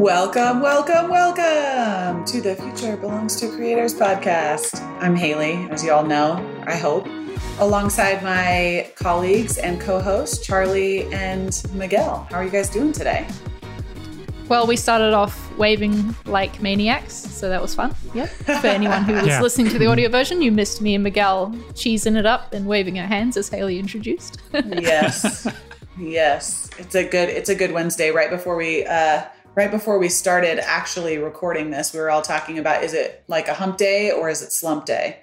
Welcome, welcome, welcome to the Future Belongs to Creators podcast. I'm Haley, as you all know, I hope, alongside my colleagues and co hosts, Charli and Miguel. How are you guys doing today? Well, we started off waving like maniacs, so that was fun. Yeah. For anyone who was Yeah. listening to the audio version, you missed me and Miguel cheesing it up and waving our hands as Haley introduced. yes yes it's a good it's a good wednesday right before we uh right before we started actually recording this we were all talking about is it like a hump day or is it slump day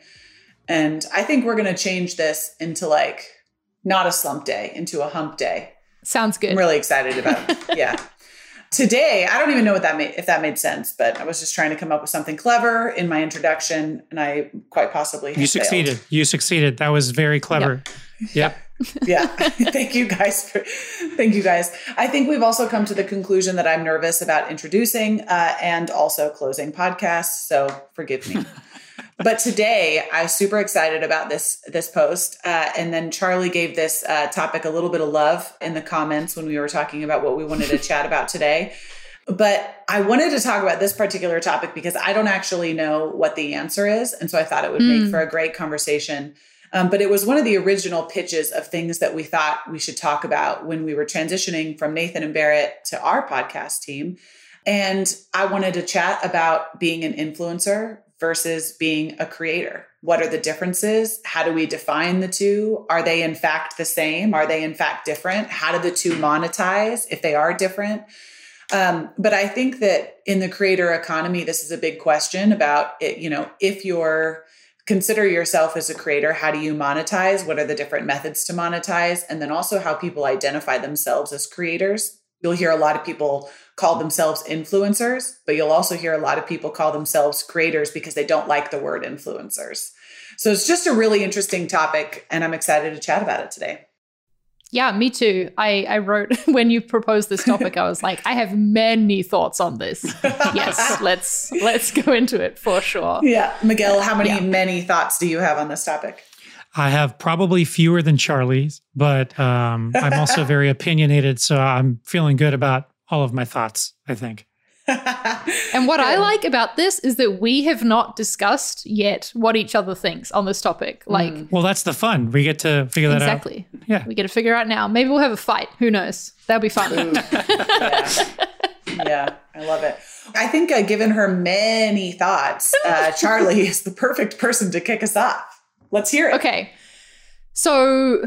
and i think we're going to change this into like not a slump day into a hump day Sounds good. i'm really excited about it yeah today i don't even know what that made if that made sense but i was just trying to come up with something clever in my introduction and i quite possibly have You failed. succeeded. You succeeded. That was very clever. Yep. Yeah thank you guys for, thank you guys i think we've also come to the conclusion that i'm nervous about introducing uh, and also closing podcasts so forgive me but today i'm super excited about this this post uh, and then charli gave this uh, topic a little bit of love in the comments when we were talking about what we wanted to chat about today but I wanted to talk about this particular topic because I don't actually know what the answer is. And so I thought it would make Mm. for a great conversation. Um, but it was one of the original pitches of things that we thought we should talk about when we were transitioning from Nathan and Barrett to our podcast team. And I wanted to chat about being an influencer versus being a creator. What are the differences? How do we define the two? Are they in fact the same? Are they in fact different? How do the two monetize if they are different? Um, but I think that in the creator economy, this is a big question about it. You know, if you're consider yourself as a creator, how do you monetize? What are the different methods to monetize? And then also how people identify themselves as creators. You'll hear a lot of people call themselves influencers, but you'll also hear a lot of people call themselves creators because they don't like the word influencers. So it's just a really interesting topic, and I'm excited to chat about it today. Yeah, me too. I, I wrote when you proposed this topic, I was like, I have many thoughts on this. yes, let's let's go into it for sure. Yeah. Miguel, how many, Yeah. many thoughts do you have on this topic? I have probably fewer than Charli's, but um, I'm also very opinionated, so I'm feeling good about all of my thoughts. I think. And what I like about this is that we have not discussed yet what each other thinks on this topic. Like Mm. Well, that's the fun. We get to figure that exactly. out. Exactly. Yeah. We get to figure out now. Maybe we'll have a fight. Who knows? That'll be fun. Yeah. yeah, I love it. I think, uh, given her many thoughts, uh, Charli is the perfect person to kick us off. Let's hear it. Okay. So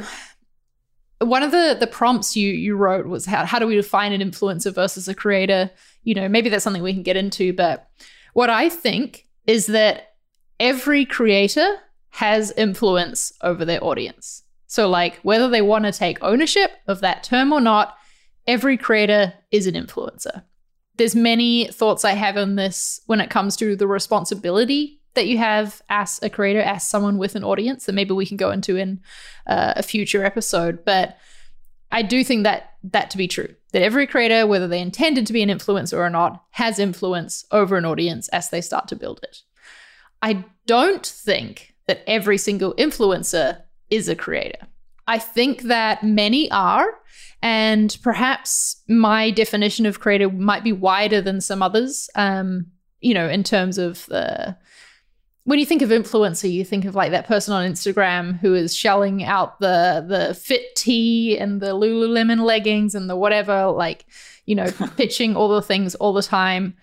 one of the the prompts you you wrote was how how do we define an influencer versus a creator? You know, maybe that's something we can get into, but what I think is that every creator has influence over their audience. So like whether they want to take ownership of that term or not, every creator is an influencer. There's many thoughts I have on this when it comes to the responsibility that you have as a creator, as someone with an audience that maybe we can go into in uh, a future episode. But I do think that that to be true. That every creator, whether they intended to be an influencer or not, has influence over an audience as they start to build it. I don't think that every single influencer is a creator. I think that many are, and perhaps my definition of creator might be wider than some others. Um, you know, in terms of the when you think of influencer, you think of like that person on Instagram who is shelling out the the fit tea and the Lululemon leggings and the whatever, like you know, pitching all the things all the time.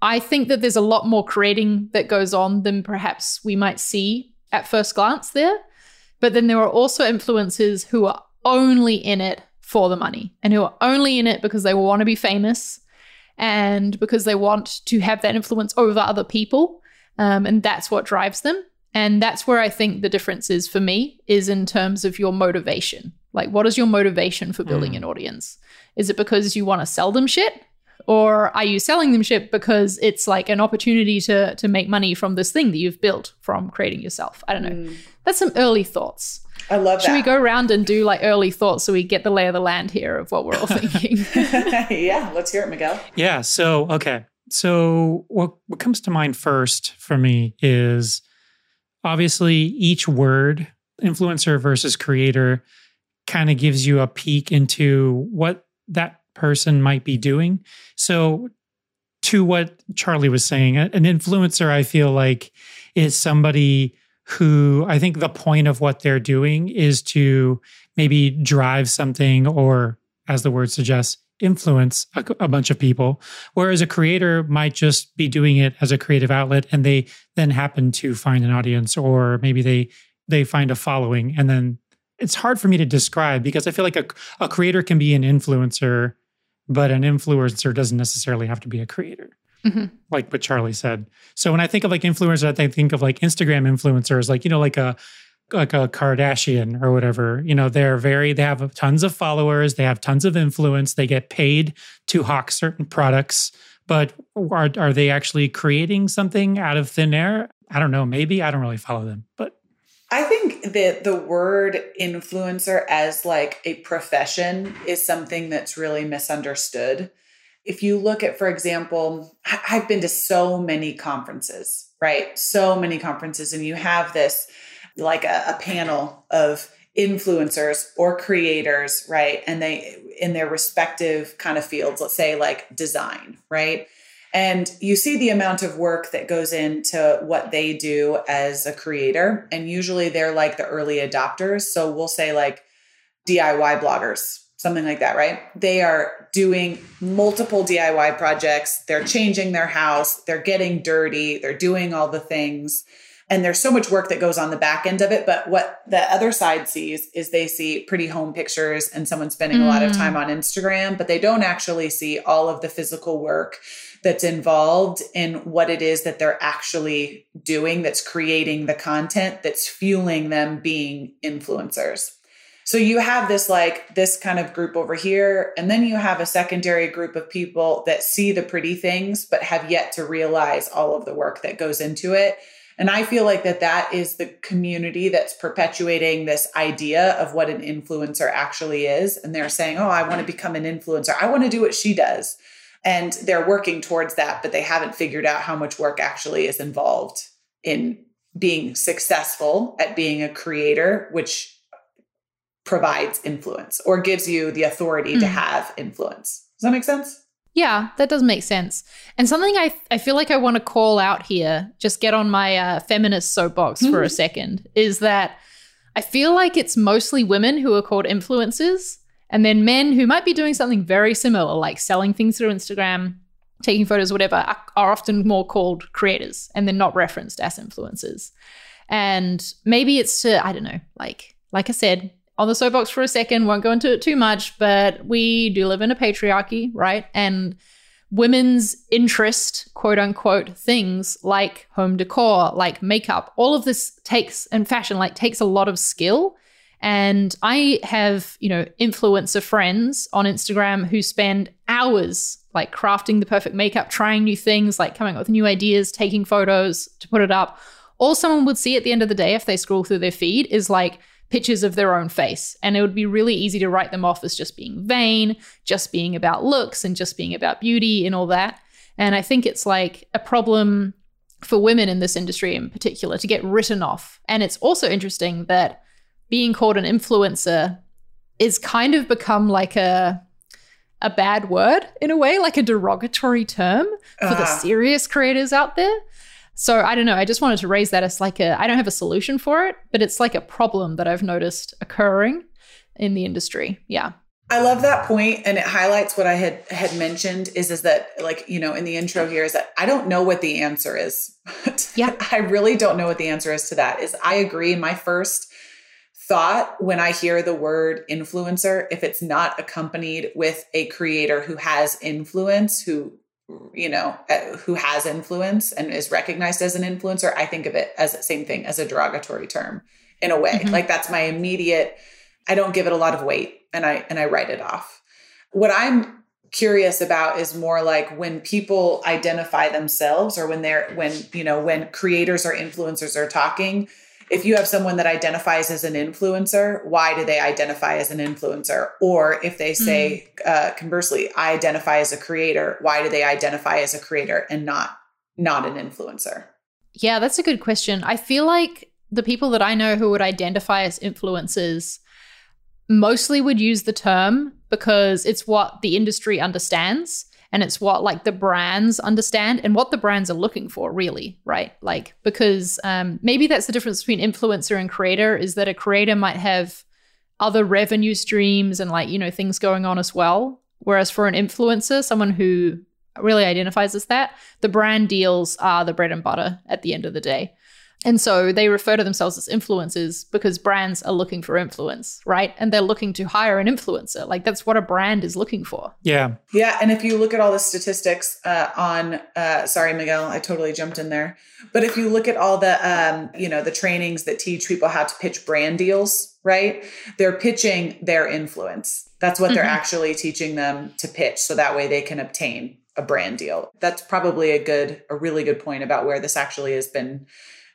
I think that there's a lot more creating that goes on than perhaps we might see at first glance there. But then there are also influencers who are only in it for the money and who are only in it because they want to be famous and because they want to have that influence over other people. Um, and that's what drives them. And that's where I think the difference is for me is in terms of your motivation. Like, what is your motivation for building Mm. an audience? Is it because you want to sell them shit? Or are you selling them shit because it's like an opportunity to to make money from this thing that you've built from creating yourself? I don't know. Mm, That's some early thoughts. I love Should we go around and do like early thoughts so we get the lay of the land here of what we're all thinking? yeah, let's hear it, Miguel. Yeah. So, okay. So, what, what comes to mind first for me is obviously each word, influencer versus creator, kind of gives you a peek into what that person might be doing. So, to what Charli was saying, an influencer, I feel like, is somebody who I think the point of what they're doing is to maybe drive something or, as the word suggests, influence a, a, bunch of people. Whereas a creator might just be doing it as a creative outlet and they then happen to find an audience or maybe they they find a following and then it's hard for me to describe because I feel like a, a creator can be an influencer, but an influencer doesn't necessarily have to be a creator. Mm-hmm. Like what Charli said. So when I think of like influencers, I think of like Instagram influencers, like, you know, like a like a Kardashian or whatever. You know, they're very they have tons of followers, they have tons of influence, they get paid to hawk certain products, but are are they actually creating something out of thin air? I don't know, maybe I don't really follow them. But I think that the word influencer as like a profession is something that's really misunderstood. If you look at, for example, I've been to so many conferences, right? So many conferences, and you have this like a, a panel of influencers or creators, right? And they in their respective kind of fields, let's say like design, right? And you see the amount of work that goes into what they do as a creator. And usually they're like the early adopters. So we'll say like DIY bloggers, something like that, right? They are doing multiple DIY projects. They're changing their house. They're getting dirty. They're doing all the things. And there's so much work that goes on the back end of it. But what the other side sees is they see pretty home pictures and someone spending mm. a lot of time mm. on Instagram, but they don't actually see all of the physical work that's involved in what it is that they're actually doing that's creating the content that's fueling them being influencers. So you have this like this kind of group over here and then you have a secondary group of people that see the pretty things but have yet to realize all of the work that goes into it. And I feel like that that is the community that's perpetuating this idea of what an influencer actually is and they're saying, "Oh, I want to become an influencer. I want to do what she does." and they're working towards that but they haven't figured out how much work actually is involved in being successful at being a creator which provides influence or gives you the authority mm. to have influence does that make sense yeah, that does make sense. And something I, I feel like I want to call out here, just get on my uh, feminist soapbox mm-hmm. for a second, is that I feel like it's mostly women who are called influencers. And then men who might be doing something very similar, like selling things through Instagram, taking photos, whatever, are, are often more called creators and they're not referenced as influencers. And maybe it's to, I don't know, like, like I said, on the soapbox for a second, won't go into it too much, but we do live in a patriarchy, right? And women's interest, quote unquote, things like home decor, like makeup, all of this takes and fashion like takes a lot of skill and I have, you know, influencer friends on Instagram who spend hours like crafting the perfect makeup, trying new things, like coming up with new ideas, taking photos to put it up. All someone would see at the end of the day if they scroll through their feed is like pictures of their own face. And it would be really easy to write them off as just being vain, just being about looks and just being about beauty and all that. And I think it's like a problem for women in this industry in particular to get written off. And it's also interesting that being called an influencer is kind of become like a a bad word in a way, like a derogatory term for uh. the ah. serious creators out there. So I don't know. I just wanted to raise that as like a I don't have a solution for it, but it's like a problem that I've noticed occurring in the industry. Yeah. I love that point and it highlights what I had had mentioned is is that like you know in the intro here is that I don't know what the answer is. yeah. I really don't know what the answer is to that. Is I agree my first thought when I hear the word influencer, if it's not accompanied with a creator who has influence, who, you know, uh, who has influence and is recognized as an influencer, I think of it as the same thing as a derogatory term in a way. Mm-hmm. Like that's my immediate, I don't give it a lot of weight and I, and I write it off. What I'm curious about is more like when people identify themselves or when they're, when, you know, when creators or influencers are talking, if you have someone that identifies as an influencer, why do they identify as an influencer? Or if they say, mm. uh, conversely, I identify as a creator, why do they identify as a creator and not not an influencer? Yeah, that's a good question. I feel like the people that I know who would identify as influencers mostly would use the term because it's what the industry understands and it's what like the brands understand and what the brands are looking for really right? Like because um, maybe that's the difference between influencer and creator is that a creator might have other revenue streams and like you know things going on as well. Whereas for an influencer someone who really identifies as that the brand deals are the bread and butter at the end of the day and so they refer to themselves as influencers because brands are looking for influence, right? And they're looking to hire an influencer. Like that's what a brand is looking for. Yeah. Yeah. And if you look at all the statistics uh, on, uh, sorry, Miguel, I totally jumped in there. But if you look at all the, um, you know, the trainings that teach people how to pitch brand deals, right? They're pitching their influence. That's what mm-hmm. they're actually teaching them to pitch. So that way they can obtain a brand deal. That's probably a good, a really good point about where this actually has been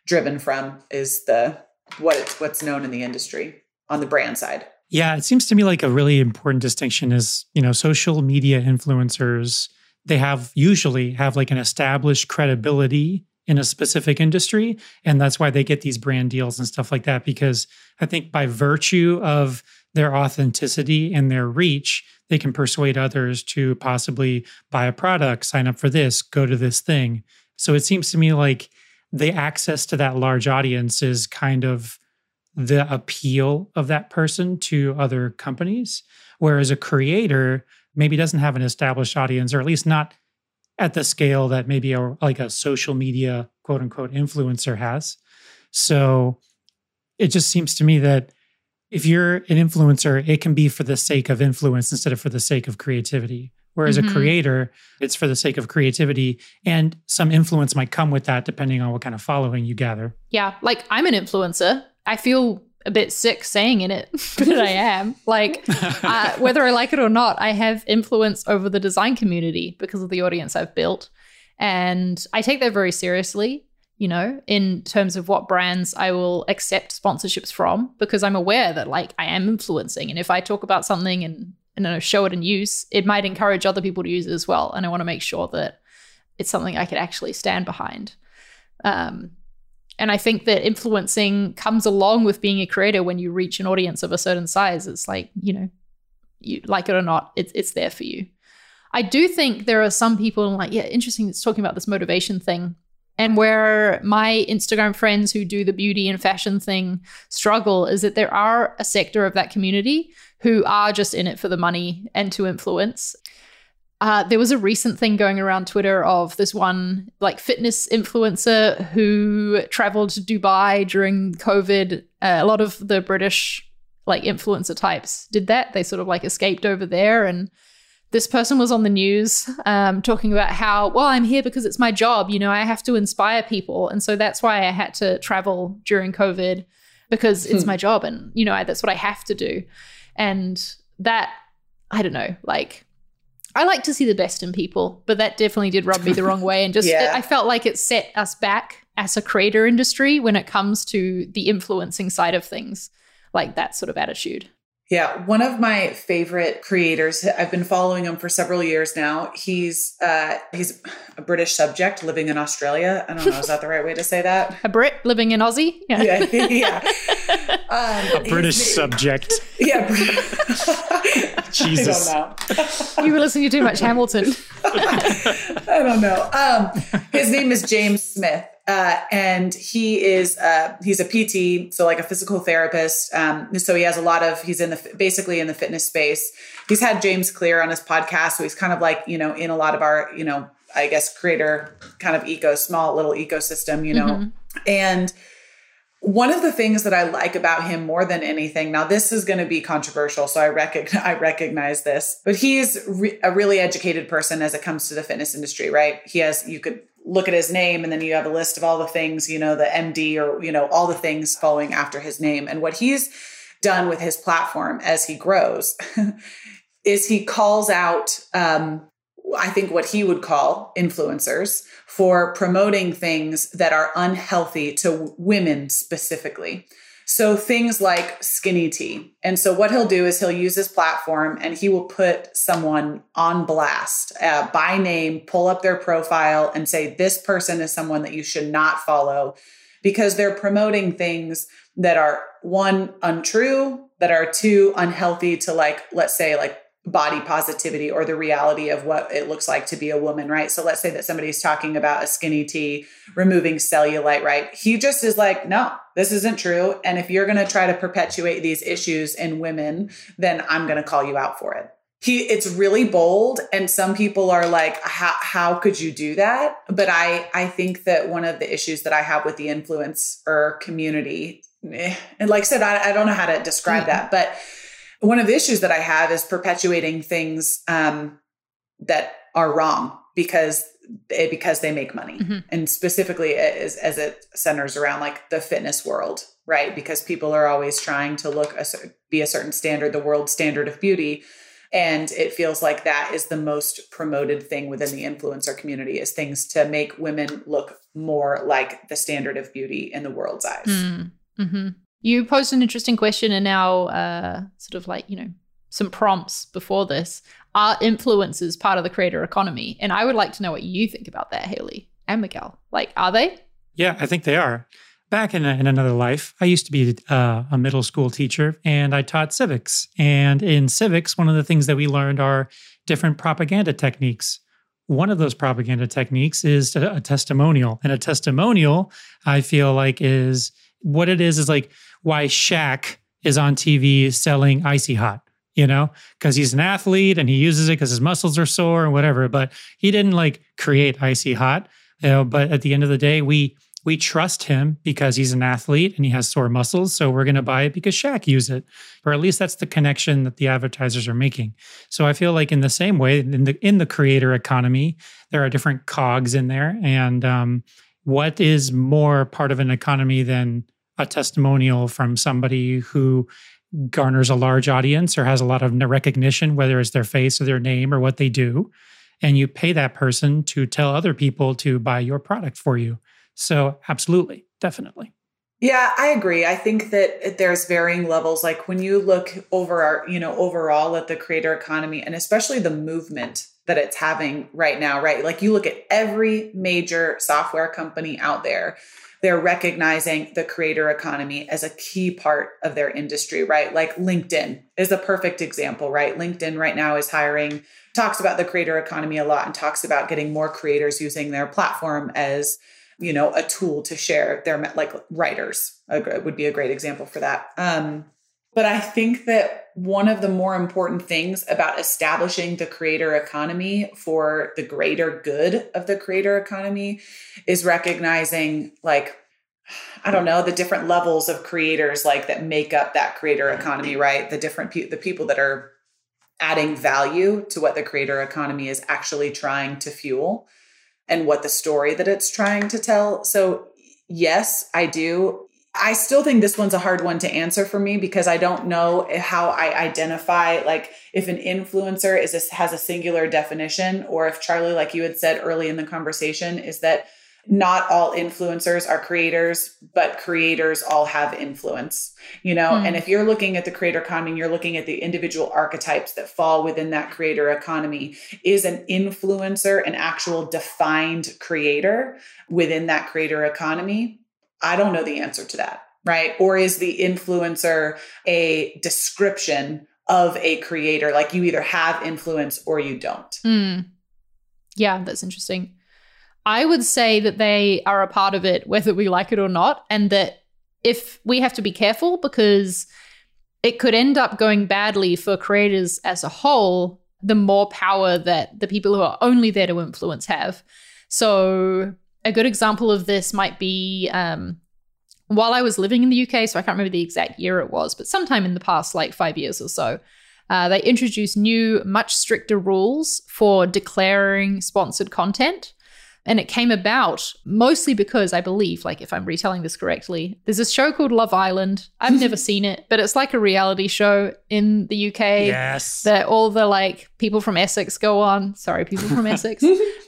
driven from is the what it's what's known in the industry on the brand side. Yeah, it seems to me like a really important distinction is, you know, social media influencers, they have usually have like an established credibility in a specific industry and that's why they get these brand deals and stuff like that because I think by virtue of their authenticity and their reach, they can persuade others to possibly buy a product, sign up for this, go to this thing. So it seems to me like the access to that large audience is kind of the appeal of that person to other companies. Whereas a creator maybe doesn't have an established audience, or at least not at the scale that maybe a, like a social media quote unquote influencer has. So it just seems to me that if you're an influencer, it can be for the sake of influence instead of for the sake of creativity. Whereas mm-hmm. a creator, it's for the sake of creativity and some influence might come with that depending on what kind of following you gather. Yeah. Like I'm an influencer. I feel a bit sick saying in it, but I am. Like, uh, whether I like it or not, I have influence over the design community because of the audience I've built. And I take that very seriously, you know, in terms of what brands I will accept sponsorships from, because I'm aware that, like, I am influencing. And if I talk about something and you know show it in use it might encourage other people to use it as well. And i want to make sure that it's something i could actually stand behind. Um, and i think that influencing comes along with being a creator when you reach an audience of a certain size. It's like you know you like it or not it's, it's there for you. I do think there are some people like yeah interesting it's talking about this motivation thing. And where my Instagram friends who do the beauty and fashion thing struggle is that there are a sector of that community who are just in it for the money and to influence. Uh, there was a recent thing going around Twitter of this one like fitness influencer who traveled to Dubai during COVID. Uh, a lot of the British like influencer types did that. They sort of like escaped over there and this person was on the news um, talking about how, well, I'm here because it's my job. You know, I have to inspire people. And so that's why I had to travel during COVID because it's hmm. my job. And, you know, I, that's what I have to do. And that, I don't know, like, I like to see the best in people, but that definitely did rub me the wrong way. And just, yeah. it, I felt like it set us back as a creator industry when it comes to the influencing side of things, like that sort of attitude. Yeah, one of my favorite creators. I've been following him for several years now. He's uh, he's a British subject living in Australia. I don't know, is that the right way to say that? A Brit living in Aussie. Yeah, yeah. yeah. Um, a British subject. Yeah. Jesus. I don't know. you were listening to too much Hamilton. I don't know. Um, his name is James Smith. Uh, and he is uh, he's a PT, so like a physical therapist. Um, so he has a lot of he's in the basically in the fitness space. He's had James Clear on his podcast, so he's kind of like you know in a lot of our you know I guess creator kind of eco small little ecosystem, you know, mm-hmm. and. One of the things that I like about him more than anything, now this is going to be controversial, so I recognize I recognize this, but he's re- a really educated person as it comes to the fitness industry, right? He has you could look at his name and then you have a list of all the things, you know, the MD or, you know, all the things following after his name. And what he's done with his platform as he grows is he calls out, um, I think what he would call influencers for promoting things that are unhealthy to women specifically. So things like skinny tea. And so what he'll do is he'll use his platform and he will put someone on blast uh, by name, pull up their profile and say, this person is someone that you should not follow because they're promoting things that are one, untrue, that are two, unhealthy to like, let's say, like body positivity or the reality of what it looks like to be a woman, right? So let's say that somebody's talking about a skinny tea, removing cellulite, right? He just is like, no, this isn't true. And if you're going to try to perpetuate these issues in women, then I'm going to call you out for it. He, it's really bold. And some people are like, how, how could you do that? But I, I think that one of the issues that I have with the influencer community, eh, and like I said, I, I don't know how to describe mm-hmm. that, but one of the issues that I have is perpetuating things um, that are wrong because it, because they make money, mm-hmm. and specifically as, as it centers around like the fitness world, right? Because people are always trying to look a, be a certain standard, the world standard of beauty. And it feels like that is the most promoted thing within the influencer community is things to make women look more like the standard of beauty in the world's eyes. Mm. Mm-hmm. You posed an interesting question in our uh, sort of like, you know, some prompts before this. Are influencers part of the creator economy? And I would like to know what you think about that, Haley and Miguel. Like, are they? Yeah, I think they are. Back in, a, in another life, I used to be uh, a middle school teacher and I taught civics. And in civics, one of the things that we learned are different propaganda techniques. One of those propaganda techniques is a, a testimonial. And a testimonial, I feel like, is what it is is like why Shaq is on TV selling icy hot, you know, because he's an athlete and he uses it because his muscles are sore and whatever. But he didn't like create icy hot. You know, but at the end of the day, we we trust him because he's an athlete and he has sore muscles. So we're going to buy it because Shaq used it, or at least that's the connection that the advertisers are making. So I feel like in the same way in the in the creator economy, there are different cogs in there, and um, what is more part of an economy than a testimonial from somebody who garners a large audience or has a lot of recognition, whether it's their face or their name or what they do. And you pay that person to tell other people to buy your product for you. So, absolutely, definitely. Yeah, I agree. I think that there's varying levels. Like when you look over our, you know, overall at the creator economy and especially the movement that it's having right now, right? Like you look at every major software company out there they're recognizing the creator economy as a key part of their industry, right? Like LinkedIn is a perfect example, right? LinkedIn right now is hiring, talks about the creator economy a lot and talks about getting more creators using their platform as you know a tool to share their like writers would be a great example for that um but I think that one of the more important things about establishing the creator economy for the greater good of the creator economy is recognizing like I don't know the different levels of creators like that make up that creator economy, right? The different pe- the people that are adding value to what the creator economy is actually trying to fuel and what the story that it's trying to tell. So yes, I do I still think this one's a hard one to answer for me because I don't know how I identify like if an influencer is a, has a singular definition or if Charli like you had said early in the conversation is that not all influencers are creators but creators all have influence you know mm. and if you're looking at the creator economy you're looking at the individual archetypes that fall within that creator economy is an influencer an actual defined creator within that creator economy I don't know the answer to that, right? Or is the influencer a description of a creator? Like you either have influence or you don't. Mm. Yeah, that's interesting. I would say that they are a part of it, whether we like it or not, and that if we have to be careful because it could end up going badly for creators as a whole, the more power that the people who are only there to influence have. So a good example of this might be um, while I was living in the UK, so I can't remember the exact year it was, but sometime in the past, like five years or so, uh, they introduced new, much stricter rules for declaring sponsored content. And it came about mostly because I believe, like, if I'm retelling this correctly, there's a show called Love Island. I've never seen it, but it's like a reality show in the UK. Yes. That all the like people from Essex go on. Sorry, people from Essex.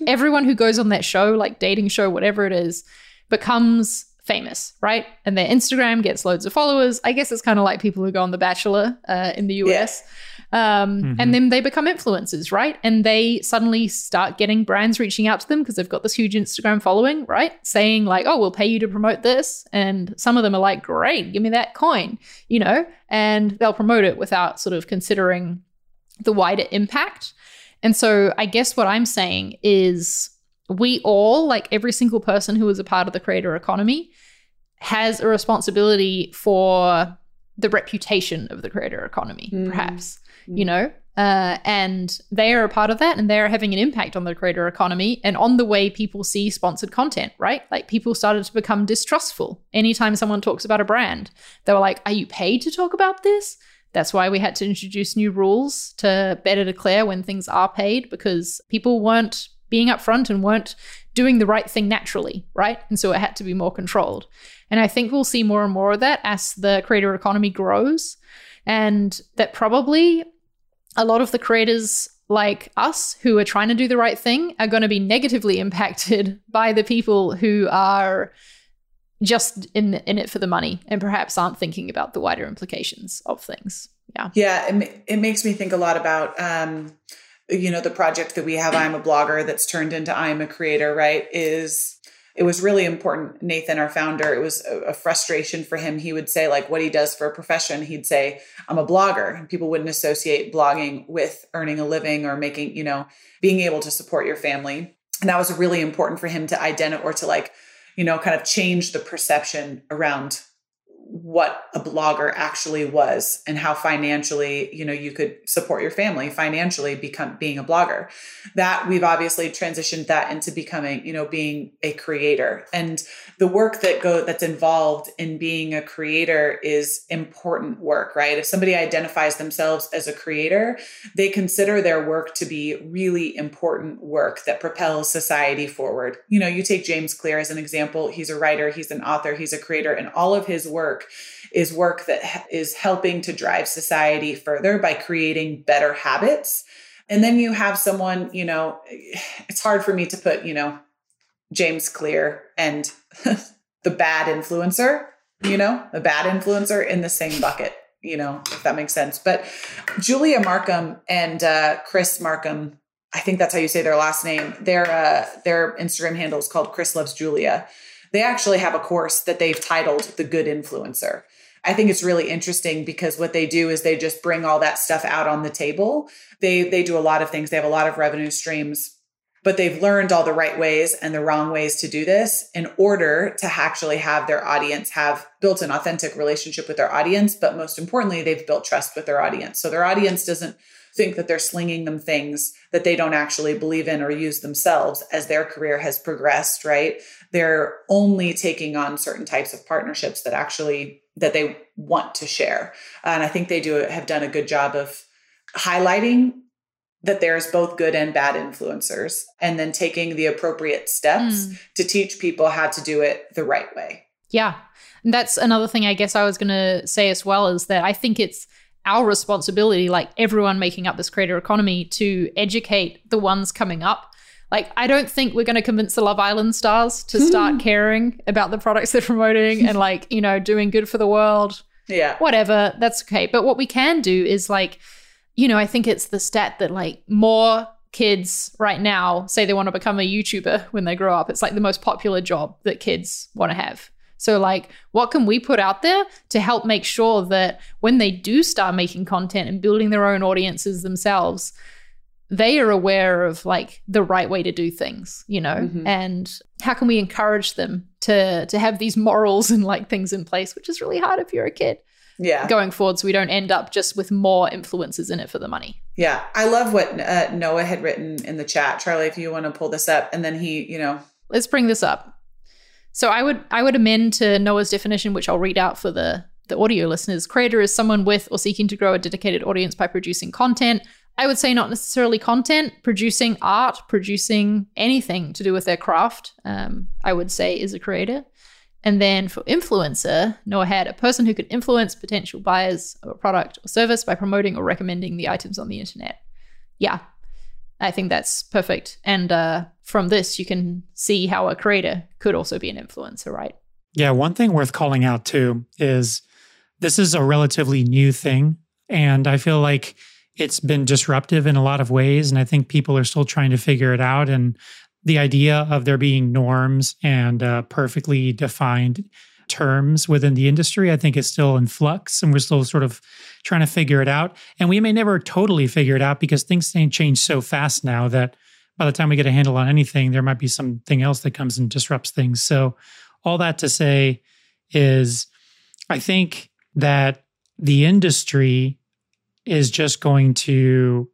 Everyone who goes on that show, like dating show, whatever it is, becomes famous, right? And their Instagram gets loads of followers. I guess it's kind of like people who go on The Bachelor uh, in the US. Yeah. Um, mm-hmm. And then they become influencers, right? And they suddenly start getting brands reaching out to them because they've got this huge Instagram following, right? Saying, like, oh, we'll pay you to promote this. And some of them are like, great, give me that coin, you know? And they'll promote it without sort of considering the wider impact. And so I guess what I'm saying is we all, like every single person who is a part of the creator economy, has a responsibility for the reputation of the creator economy, mm. perhaps, mm. you know? Uh, and they are a part of that and they're having an impact on the creator economy and on the way people see sponsored content, right? Like people started to become distrustful anytime someone talks about a brand. They were like, Are you paid to talk about this? That's why we had to introduce new rules to better declare when things are paid because people weren't being upfront and weren't doing the right thing naturally, right? And so it had to be more controlled. And I think we'll see more and more of that as the creator economy grows. And that probably a lot of the creators like us who are trying to do the right thing are going to be negatively impacted by the people who are just in in it for the money and perhaps aren't thinking about the wider implications of things. Yeah. Yeah, it, it makes me think a lot about um you know the project that we have I'm a blogger that's turned into I'm a creator, right? Is it was really important. Nathan, our founder, it was a, a, frustration for him. He would say, like, what he does for a profession, he'd say, I'm a blogger. And people wouldn't associate blogging with earning a living or making, you know, being able to support your family. And that was really important for him to identify or to, like, you know, kind of change the perception around what a blogger actually was and how financially you know you could support your family financially become being a blogger. That we've obviously transitioned that into becoming you know being a creator. And the work that go that's involved in being a creator is important work right? If somebody identifies themselves as a creator they consider their work to be really important work that propels society forward. You know you take james clear as an example. He's a writer he's an author he's a creator and all of his work is work that is helping to drive society further by creating better habits. And then you have someone, you know, it's hard for me to put, you know, James Clear and the bad influencer, you know, the bad influencer in the same bucket, you know, if that makes sense. But Julia Marcum and uh, Chris Marcum, I think that's how you say their last name. Their uh, their Instagram handle is called Chris Loves Julia they actually have a course that they've titled The Good Influencer. I think it's really interesting because what they do is they just bring all that stuff out on the table. They they do a lot of things. They have a lot of revenue streams, but they've learned all the right ways and the wrong ways to do this in order to actually have their audience have built an authentic relationship with their audience, but most importantly, they've built trust with their audience. So their audience doesn't think that they're slinging them things that they don't actually believe in or use themselves as their career has progressed, right? They're only taking on certain types of partnerships that actually that they want to share. And I think they do have done a good job of highlighting that there's both good and bad influencers and then taking the appropriate steps mm. to teach people how to do it the right way. Yeah. And that's another thing I guess I was going to say as well is that I think it's our responsibility, like everyone making up this creator economy, to educate the ones coming up. Like, I don't think we're going to convince the Love Island stars to hmm. start caring about the products they're promoting and, like, you know, doing good for the world. Yeah. Whatever. That's okay. But what we can do is, like, you know, I think it's the stat that, like, more kids right now say they want to become a YouTuber when they grow up. It's like the most popular job that kids want to have. So, like, what can we put out there to help make sure that when they do start making content and building their own audiences themselves, they are aware of like the right way to do things, you know? Mm-hmm. And how can we encourage them to to have these morals and like things in place, which is really hard if you're a kid. Yeah. Going forward, so we don't end up just with more influences in it for the money. Yeah. I love what uh, Noah had written in the chat. Charli, if you want to pull this up, and then he, you know, let's bring this up. So I would I would amend to Noah's definition, which I'll read out for the the audio listeners. Creator is someone with or seeking to grow a dedicated audience by producing content. I would say not necessarily content, producing art, producing anything to do with their craft. Um, I would say is a creator. And then for influencer, Noah had a person who could influence potential buyers of a product or service by promoting or recommending the items on the internet. Yeah, I think that's perfect. And uh, from this, you can see how a creator could also be an influencer, right? Yeah, one thing worth calling out too is this is a relatively new thing. And I feel like it's been disruptive in a lot of ways. And I think people are still trying to figure it out. And the idea of there being norms and uh, perfectly defined terms within the industry. I think is still in flux and we're still sort of trying to figure it out. And we may never totally figure it out because things change so fast now that by the time we get a handle on anything, there might be something else that comes and disrupts things. So, all that to say is, I think that the industry is just going to,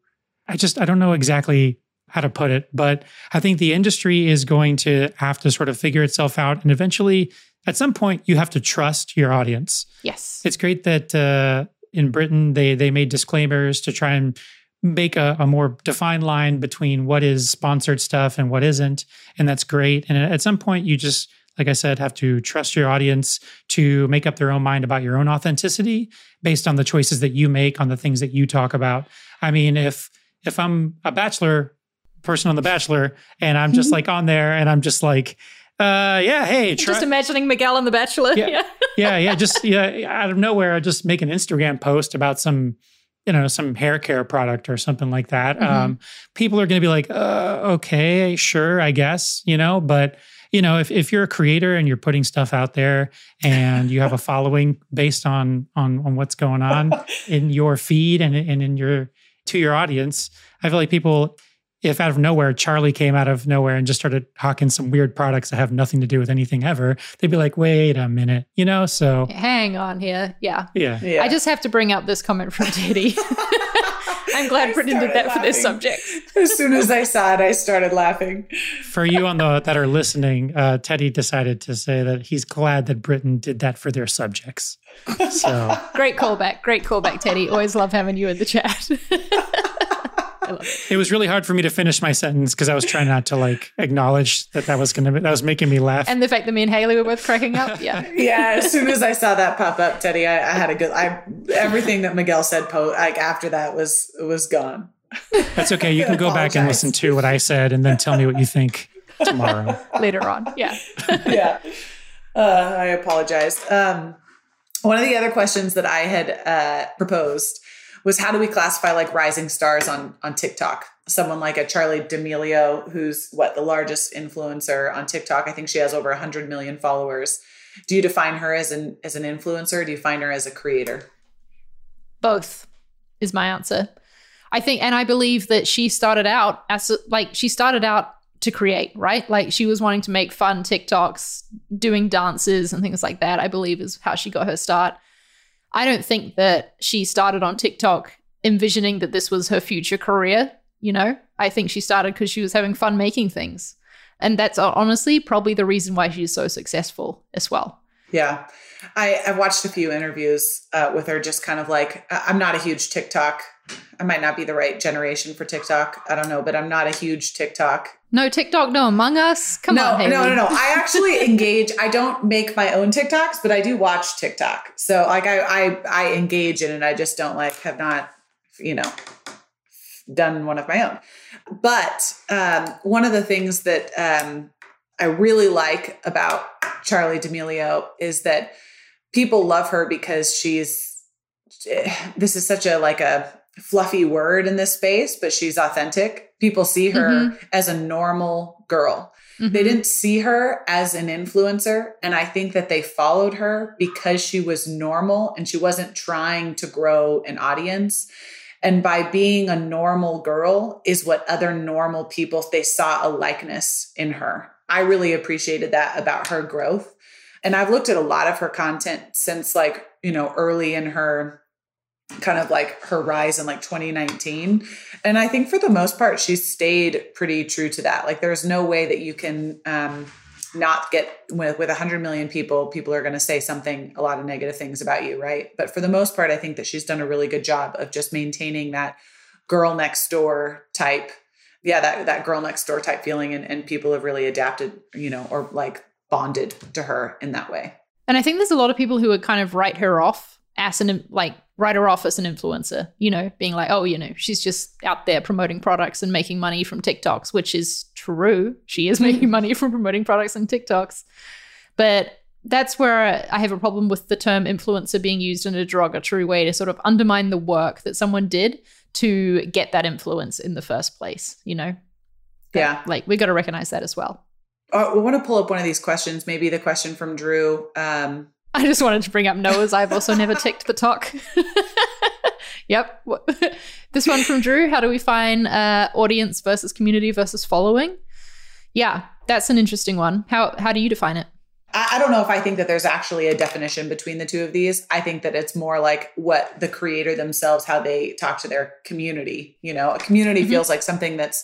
I just, I don't know exactly how to put it, but I think the industry is going to have to sort of figure itself out. And eventually, at some point, you have to trust your audience. Yes. It's great that uh, in Britain, they, they made disclaimers to try and make a, a, more defined line between what is sponsored stuff and what isn't. And that's great. And at some point, you just, like I said, have to trust your audience to make up their own mind about your own authenticity based on the choices that you make on the things that you talk about. I mean, if if I'm a bachelor person on The Bachelor and I'm just mm-hmm. like on there and I'm just like, uh, yeah, hey, try- just imagining Miguel on The Bachelor. Yeah, yeah, yeah, yeah, just yeah, out of nowhere, I just make an Instagram post about some you know some hair care product or something like that mm-hmm. um, people are going to be like uh, okay sure i guess you know but you know if, if you're a creator and you're putting stuff out there and you have a following based on on on what's going on in your feed and, and in your to your audience i feel like people if out of nowhere Charli came out of nowhere and just started hawking some weird products that have nothing to do with anything ever, they'd be like, wait a minute, you know? So hang on here. Yeah. Yeah. yeah. I just have to bring up this comment from Teddy. I'm glad Britain did that laughing. for this subject. as soon as I saw it, I started laughing. For you on the that are listening, uh, Teddy decided to say that he's glad that Britain did that for their subjects. So great callback, great callback, Teddy. Always love having you in the chat. it. it was really hard for me to finish my sentence because I was trying not to like acknowledge that that was going to be that was making me laugh. And the fact that me and Haley were both cracking up. Yeah. yeah. As soon as I saw that pop up, Teddy, I, I had a good. I everything that Miguel said. Po- like after that was was gone. That's okay. You can go back and listen to what I said and then tell me what you think tomorrow. Later on. Yeah. yeah. Uh, I apologize. Um, one of the other questions that I had uh, proposed was how do we classify like rising stars on on TikTok? Someone like a Charli D'Amelio, who's what the largest influencer on TikTok. I think she has over 100 million followers. Do you define her as an as an influencer? do you find her as a creator? Both is my answer. I think, and I believe that she started out as like she started out to create, right? Like she was wanting to make fun TikToks, doing dances and things like that. I believe is how she got her start. I don't think that she started on TikTok envisioning that this was her future career. You know, I think she started because she was having fun making things. And that's honestly probably the reason why she's so successful as well. Yeah. I, I've watched a few interviews uh, with her, just kind of like, I'm not a huge TikTok. I might not be the right generation for TikTok. I don't know, but I'm not a huge TikTok no TikTok, no Among Us. Come no, on, Haley. no, no, no. I actually engage. I don't make my own TikToks, but I do watch TikTok. So like I, I, I engage in it. I just don't like have not, you know, done one of my own. But um, one of the things that um, I really like about Charli D'Amelio is that people love her because she's. This is such a like a fluffy word in this space, but she's authentic. People see her mm-hmm. as a normal girl. Mm-hmm. They didn't see her as an influencer. And I think that they followed her because she was normal and she wasn't trying to grow an audience. And by being a normal girl is what other normal people, they saw a likeness in her. I really appreciated that about her growth. And I've looked at a lot of her content since like, you know, early in her kind of like her rise in like 2019 and i think for the most part she stayed pretty true to that. Like there's no way that you can um not get with with 100 million people people are going to say something a lot of negative things about you right? But for the most part i think that she's done a really good job of just maintaining that girl next door type yeah that that girl next door type feeling and, and people have really adapted you know or like bonded to her in that way. And i think there's a lot of people who would kind of write her off as an like write her off as an influencer, you know, being like, oh, you know, she's just out there promoting products and making money from TikToks, which is true. She is making money from promoting products and TikToks. But that's where I have a problem with the term influencer being used in a derogatory way to sort of undermine the work that someone did to get that influence in the first place, you know? yeah. Like we got to recognize that as well. Oh, we want to pull up one of these questions. Maybe the question from Drew. Um, I just wanted to bring up Noah's. I've also never ticked the talk. yep. this one from Drew. How do we find uh, audience versus community versus following? Yeah, that's an interesting one. How how do you define it? I, I don't know if I think that there's actually a definition between the two of these. I think that it's more like what the creator themselves, how they talk to their community. You know, a community mm-hmm. feels like something that's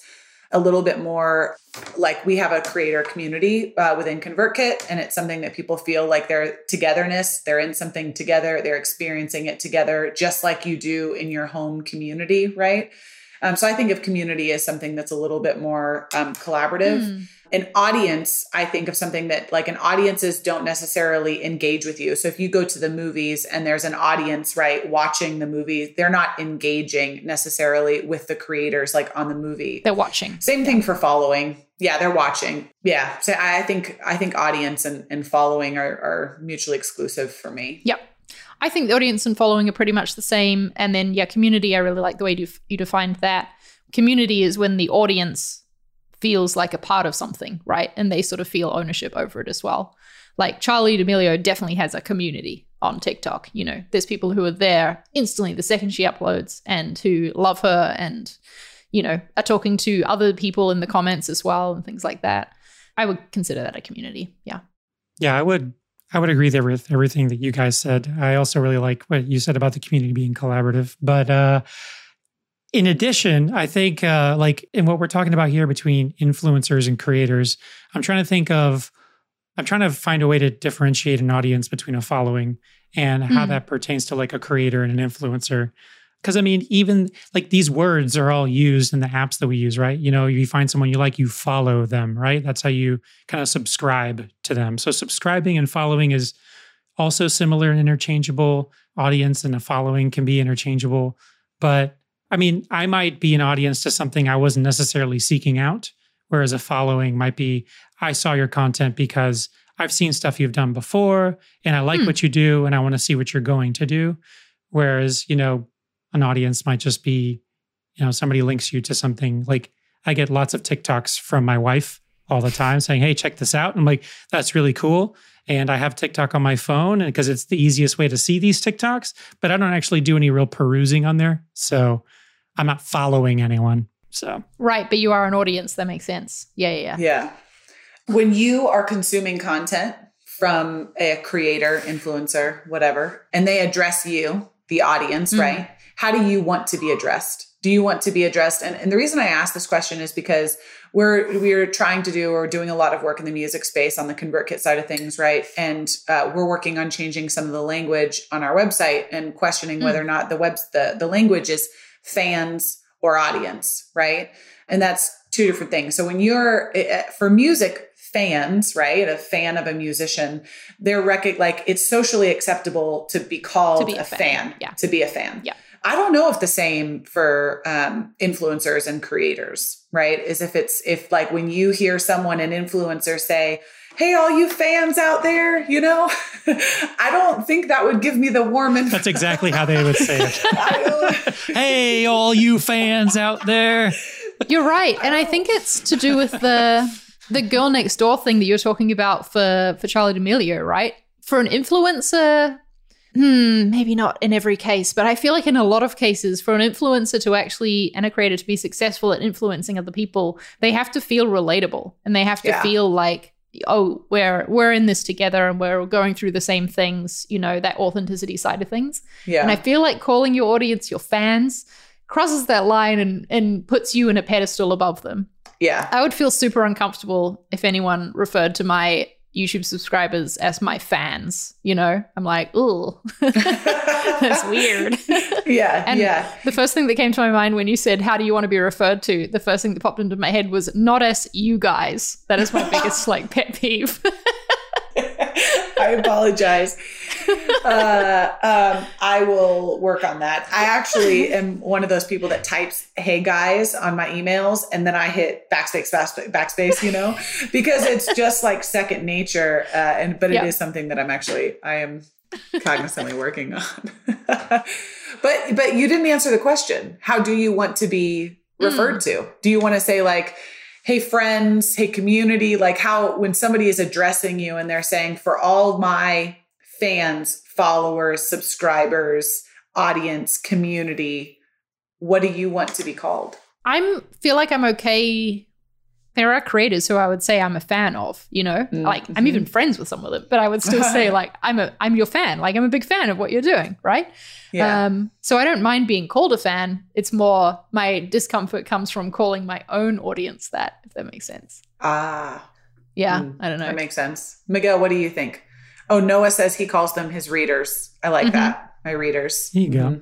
a little bit more like we have a creator community uh, within ConvertKit, and it's something that people feel like they're togetherness, they're in something together, they're experiencing it together, just like you do in your home community, right? Um, so I think of community as something that's a little bit more um, collaborative. Mm an audience, I think of something that like an audiences don't necessarily engage with you. So if you go to the movies and there's an audience, right, watching the movie, they're not engaging necessarily with the creators like on the movie. They're watching. Same yeah. thing for following. Yeah, they're watching. Yeah. So I think I think audience and, and following are, are mutually exclusive for me. Yep. I think the audience and following are pretty much the same. And then yeah, community, I really like the way you you defined that. Community is when the audience feels like a part of something, right? And they sort of feel ownership over it as well. Like Charli D'Amelio definitely has a community on TikTok. You know, there's people who are there instantly the second she uploads and who love her and, you know, are talking to other people in the comments as well and things like that. I would consider that a community. Yeah. Yeah, I would I would agree there with everything that you guys said. I also really like what you said about the community being collaborative. But uh in addition, I think uh, like in what we're talking about here between influencers and creators, I'm trying to think of, I'm trying to find a way to differentiate an audience between a following and how hmm. that pertains to like a creator and an influencer. Because I mean, even like these words are all used in the apps that we use, right? You know, you find someone you like, you follow them, right? That's how you kind of subscribe to them. So subscribing and following is also similar and interchangeable. Audience and a following can be interchangeable, but I mean, I might be an audience to something I wasn't necessarily seeking out, whereas a following might be I saw your content because I've seen stuff you've done before and I like hmm. what you do and I want to see what you're going to do. Whereas, you know, an audience might just be, you know, somebody links you to something like I get lots of TikToks from my wife all the time saying, Hey, check this out. And I'm like, that's really cool. And I have TikTok on my phone because it's the easiest way to see these TikToks, but I don't actually do any real perusing on there. So I'm not following anyone. So right, but you are an audience. That makes sense. Yeah, yeah, yeah. Yeah. When you are consuming content from a creator, influencer, whatever, and they address you, the audience, mm-hmm. right? How do you want to be addressed? Do you want to be addressed? And, and the reason I ask this question is because we're we're trying to do or doing a lot of work in the music space on the ConvertKit side of things, right? And uh, we're working on changing some of the language on our website and questioning mm. whether or not the web the the language is fans or audience, right? And that's two different things. So when you're eh, eh, for music fans, right? A fan of a musician, they're rec- like it's socially acceptable to be called to be a, a fan. fan. Yeah. To be a fan. Yeah. I don't know if the same for um, influencers and creators, right? Is if it's if like when you hear someone an influencer say, hey, all you fans out there, you know, I don't think that would give me the warm and That's exactly how they would say it. hey, all you fans out there. You're right. And I think it's to do with the the girl next door thing that you're talking about for for Charli D'Amelio, right? For an influencer, hmm, maybe not in every case, but I feel like in a lot of cases, for an influencer to actually and a creator to be successful at influencing other people, they have to feel relatable and they have to yeah. feel like oh we're we're in this together and we're going through the same things you know that authenticity side of things. Yeah. And i feel like calling your audience your fans crosses that line and and puts you in a pedestal above them. Yeah. I would feel super uncomfortable if anyone referred to my YouTube subscribers as my fans. You know, I'm like, oh, that's weird. Yeah, and yeah. The first thing that came to my mind when you said, "How do you want to be referred to?" The first thing that popped into my head was not as you guys. That is my biggest like pet peeve. I apologize. Uh, um, I will work on that. I actually am one of those people that types "Hey guys" on my emails, and then I hit backspace, backspace, you know, because it's just like second nature. Uh, and but it yep. is something that I'm actually I am cognizantly working on. but but you didn't answer the question. How do you want to be referred mm. to? Do you want to say like? hey friends, hey community, like how when somebody is addressing you and they're saying for all my fans, followers, subscribers, audience, community, what do you want to be called? I'm feel like I'm okay. There are creators who I would say I'm a fan of, you know, Mm, like I'm even friends with some of them, but I would still say like I'm a I'm your fan, like I'm a big fan of what you're doing, right? Yeah. Um, so I don't mind being called a fan. It's more my discomfort comes from calling my own audience that, if that makes sense. ah, Yeah, Mm, I don't know. that makes sense. Miguel, what do you think? Oh, Noah says he calls them his readers. I like Mhm. that. My readers. There you go. Mhm.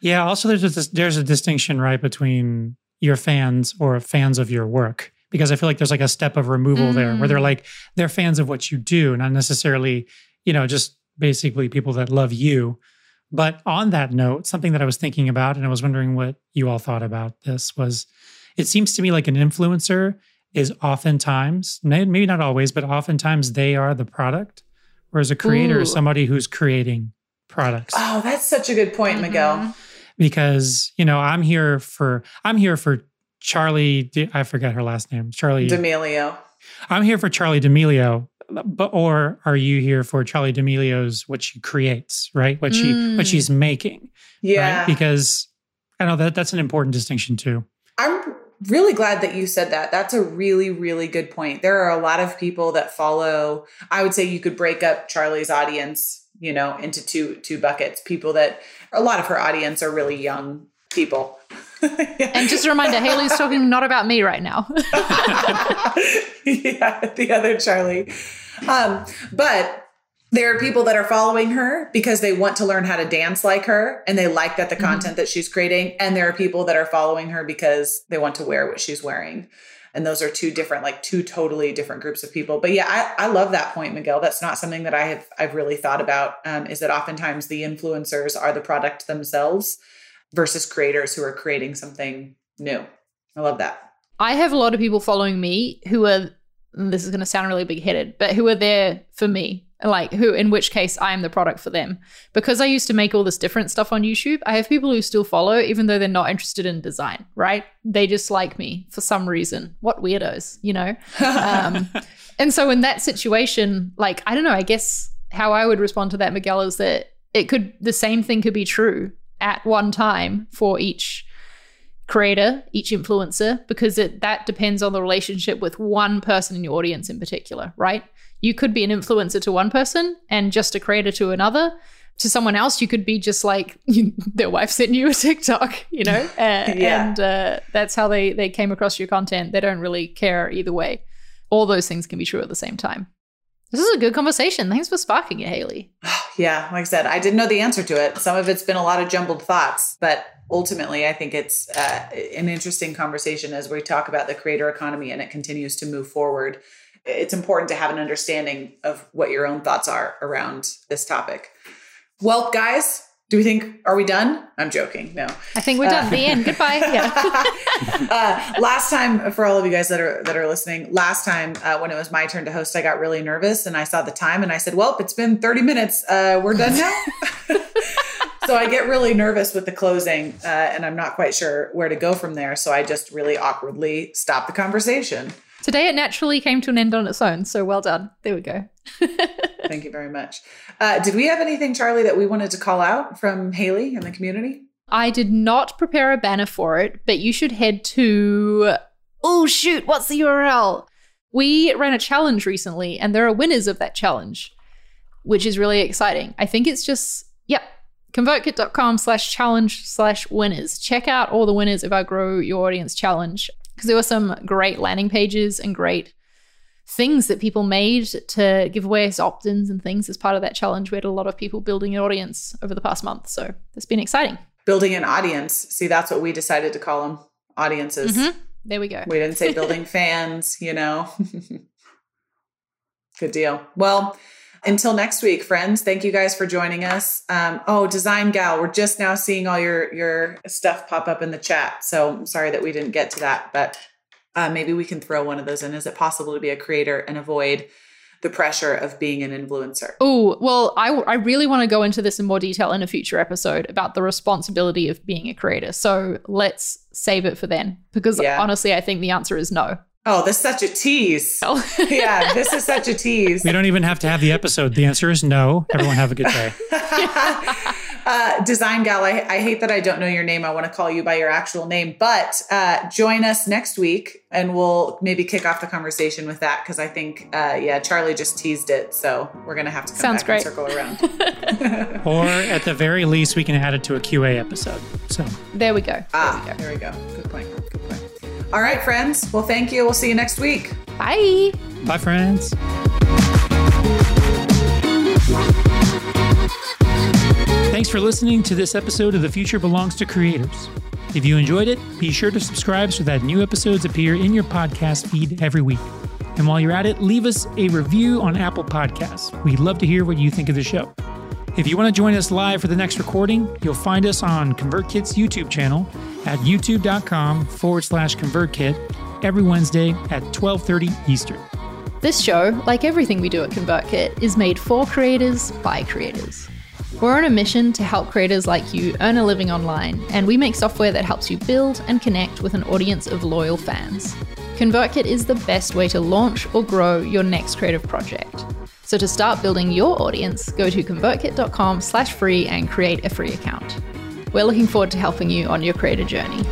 Yeah. Also, there's a, there's a distinction, right, between your fans or fans of your work, because I feel like there's like a step of removal there, where they're Mm. like they're fans of what you do, not necessarily, you know, just basically people that love you. But on that note, something that I was thinking about, and I was wondering what you all thought about this was, it seems to me like an influencer is oftentimes, maybe not always, but oftentimes they are the product, whereas a creator is Ooh. somebody who's creating products Oh, that's such a good point, Miguel. Mhm. because you know I'm here for I'm here for Charli. D- I forget her last name. Charli. D'Amelio. I'm here for Charli D'Amelio, but or are you here for Charli D'Amelio's what she creates, right? What she what Mm. she's making, Yeah. right? Because I know that that's an important distinction too. I'm really glad that you said that. That's a really, really good point. There are a lot of people that follow. I would say you could break up Charli's audience, you know, into two two buckets. People that a lot of her audience are really young people. And just a reminder, Haley's talking not about me right now. yeah, the other Charlie. Um, but there are people that are following her because they want to learn how to dance like her and they like that the Mhm. content that she's creating. And there are people that are following her because they want to wear what she's wearing. And those are two different, like two totally different groups of people. But yeah, I, I love that point, Miguel. That's not something that I have I've really thought about. Um, is that oftentimes the influencers are the product themselves versus creators who are creating something new. I love that. I have a lot of people following me who are, this is going to sound really big headed, but who are there for me. Like, who, in which case, I am the product for them. Because I used to make all this different stuff on YouTube, I have people who still follow, even though they're not interested in design, right? They just like me for some reason. What weirdos, you know? Um, and so, in that situation, like, I don't know, I guess how I would respond to that, Miguel, is that it could, the same thing could be true at one time for each creator, each influencer, because it that depends on the relationship with one person in your audience in particular, right? You could be an influencer to one person and just a creator to another. To someone else, you could be just like their wife sent you a TikTok, you know, uh, Yeah. and uh, that's how they they came across your content. They don't really care either way. All those things can be true at the same time. This is a good conversation. Thanks for sparking it, Haley. Yeah, like I said, I didn't know the answer to it. Some of it's been a lot of jumbled thoughts, but ultimately, I think it's uh, an interesting conversation as we talk about the creator economy and it continues to move forward. It's important to have an understanding of what your own thoughts are around this topic. Well, guys, do we think are we done? I'm joking. No. I think we're done. Uh, the end. Goodbye. Yeah. uh, last time, for all of you guys that are that are listening, last time uh, when it was my turn to host, I got really nervous and I saw the time and I said, "Well, it's been 30 minutes. Uh, we're done now." so I get really nervous with the closing, uh, and I'm not quite sure where to go from there. So I just really awkwardly stop the conversation. Today it naturally came to an end on its own. So well done. There we go. Thank you very much. Uh, did we have anything, Charli, that we wanted to call out from Haley and the community? I did not prepare a banner for it, but you should head to. Oh, shoot. What's the URL? We ran a challenge recently, and there are winners of that challenge, which is really exciting. I think it's just, yep, convertkit.com slash challenge slash winners. Check out all the winners of our Grow Your Audience challenge because there were some great landing pages and great things that people made to give away as opt-ins and things as part of that challenge. We had a lot of people building an audience over the past month, so it's been exciting. Building an audience. See, that's what we decided to call them audiences. Mhm. There we go. We didn't say building fans, you know. Good deal. Well, until next week, friends. Thank you guys for joining us. Um, oh, Design Gal, we're just now seeing all your your stuff pop up in the chat. So I'm sorry that we didn't get to that, but uh, maybe we can throw one of those in. Is it possible to be a creator and avoid the pressure of being an influencer. Oh, well, I, I really want to go into this in more detail in a future episode about the responsibility of being a creator. So let's save it for then, because Yeah. honestly, I think the answer is no. Oh, this is such a tease. yeah, this is such a tease. We don't even have to have the episode. The answer is no. Everyone have a good day. uh, Design Gal, I, I hate that I don't know your name. I want to call you by your actual name, but uh, join us next week and we'll maybe kick off the conversation with that because I think, uh, yeah, Charli just teased it. So we're going to have to come Sounds back great. and circle around. Or at the very least, we can add it to a QA episode. So There we go. ah, there we go. Good point. Good point. All right, friends. Well, thank you. We'll see you next week. Bye. bye, friends. Thanks for listening to this episode of The Future Belongs to Creators. If you enjoyed it, be sure to subscribe so that new episodes appear in your podcast feed every week. And while you're at it, leave us a review on Apple Podcasts. We'd love to hear what you think of the show. If you want to join us live for the next recording, you'll find us on ConvertKit's YouTube channel at youtube.com forward slash ConvertKit every Wednesday at 1230 Eastern. This show, like everything we do at ConvertKit, is made for creators by creators. We're on a mission to help creators like you earn a living online, and we make software that helps you build and connect with an audience of loyal fans. ConvertKit is the best way to launch or grow your next creative project. So to start building your audience, go to convertkit.com slash free and create a free account. We're looking forward to helping you on your creator journey.